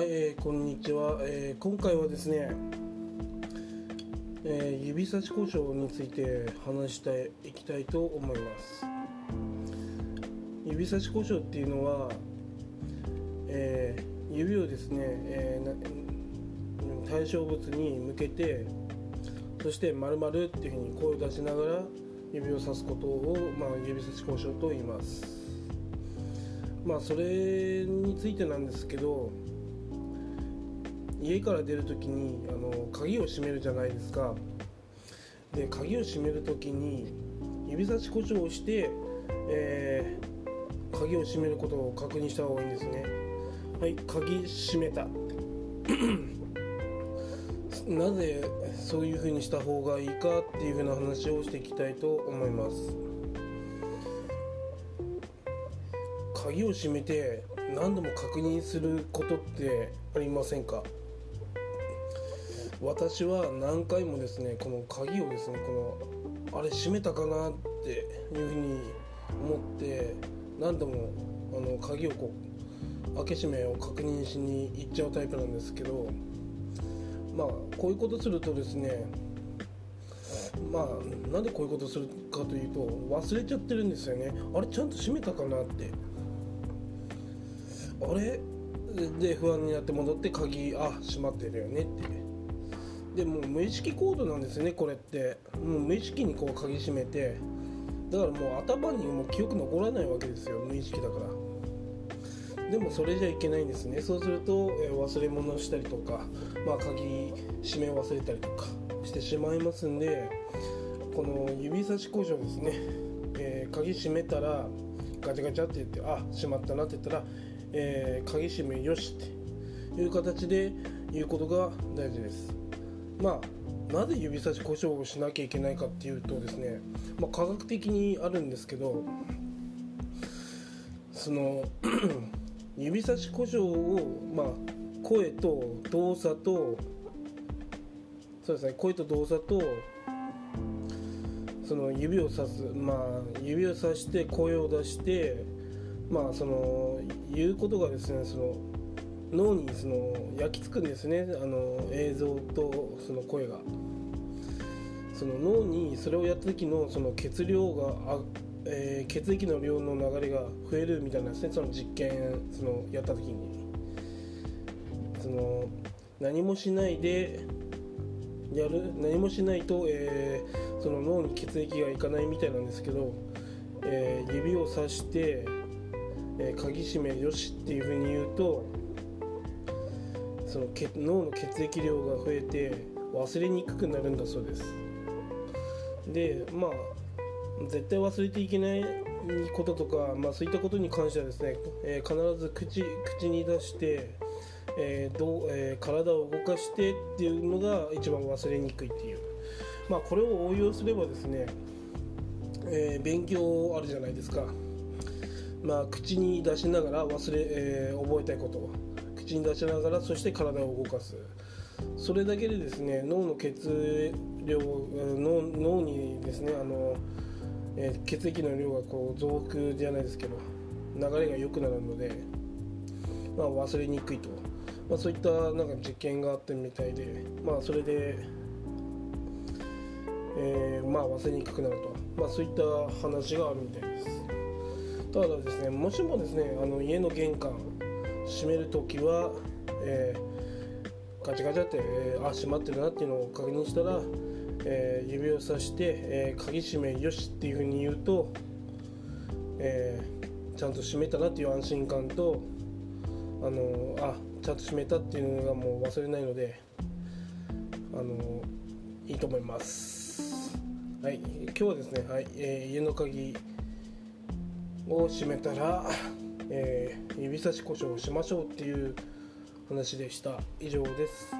はい、えーこんにちは、えー今回はですね、えー指差し故障について話していきたいと思います。指差し故障っていうのは、えー指をですね、えー対象物に向けてそして丸々っていうふうに声を出しながら指をさすことを、まあ、指差し故障と言います。まあそれについてなんですけど家から出るときにあの鍵を閉めるじゃないですか。で鍵を閉めるときに指差し故障をして、えー鍵を閉めることを確認した方がいいんですね。はい鍵閉めた。なぜそういうふうにした方がいいかっていうふうな話をしていきたいと思います。鍵を閉めて何度も確認することってありませんか？私は何回もですねこの鍵をですねこのあれ閉めたかなっていうふうに思って何度もあの鍵をこう開け閉めを確認しに行っちゃうタイプなんですけどまあこういうことするとですねまあなんでこういうことするかというと忘れちゃってるんですよね。あれちゃんと閉めたかなって。あれ？で不安になって戻って鍵あ閉まってるよねって。でもう無意識行動なんですねこれって。もう無意識にこう鍵閉めて。だからもう頭にもう記憶残らないわけですよ無意識だから。でもそれじゃいけないんですね。そうすると、えー忘れ物をしたりとか、まあ、鍵閉め忘れたりとかしてしまいますんでこの指差し故障ですね、えー鍵閉めたらガチャガチャって言ってあ閉まったなって言ったら、えー鍵閉めよしっていう形で言うことが大事です。まあなぜ指差し故障をしなきゃいけないかっていうとですね、まあ、科学的にあるんですけどその 指差し故障を、まあ、声と動作とそうですね声と動作とその指をさすまあ指をさして声を出してまあその言うことがですねその脳にその焼き付くんですね。あの映像とその声が。その脳にそれをやった時のその血量があ、えー血液の量の流れが増えるみたいなんですね。その実験そのやった時に。その何もしないでやる何もしないと、えーその脳に血液がいかないみたいなんですけど、えー指をさして、えー鍵閉めよしっていうふうに言うとその血脳の血液量が増えて忘れにくくなるんだそうです。でまあ絶対忘れていけないこととか、まあ、そういったことに関してはですね、えー必ず口口に出して、えーどうえー体を動かしてっていうのが一番忘れにくいっていう。まあこれを応用すればですね、えー勉強あるじゃないですか。まあ口に出しながら忘れ、え覚えたいこと。を口に出しながらそして体を動かす。それだけでですね脳の血量脳脳にですねあの、えー血液の量がこう増幅じゃないですけど流れが良くなるので、まあ、忘れにくいと、まあ、そういったなんか実験があったみたいで、まあ、それで、えーまあ、忘れにくくなると、まあ、そういった話があるみたいです。ただですねもしもですねあの家の玄関閉めるときは、えーガチャガチャって、えーあ閉まってるなっていうのを確認したら、えー指をさして、え鍵閉めよしっていうふうに言うと、えちゃんと閉めたなっていう安心感とあのあちゃんと閉めたっていうのがもう忘れないのであのいいと思います。はい。今日はですね、はい。えー家の鍵を閉めたら、えー指差し故障をしましょうっていう話でした。以上です。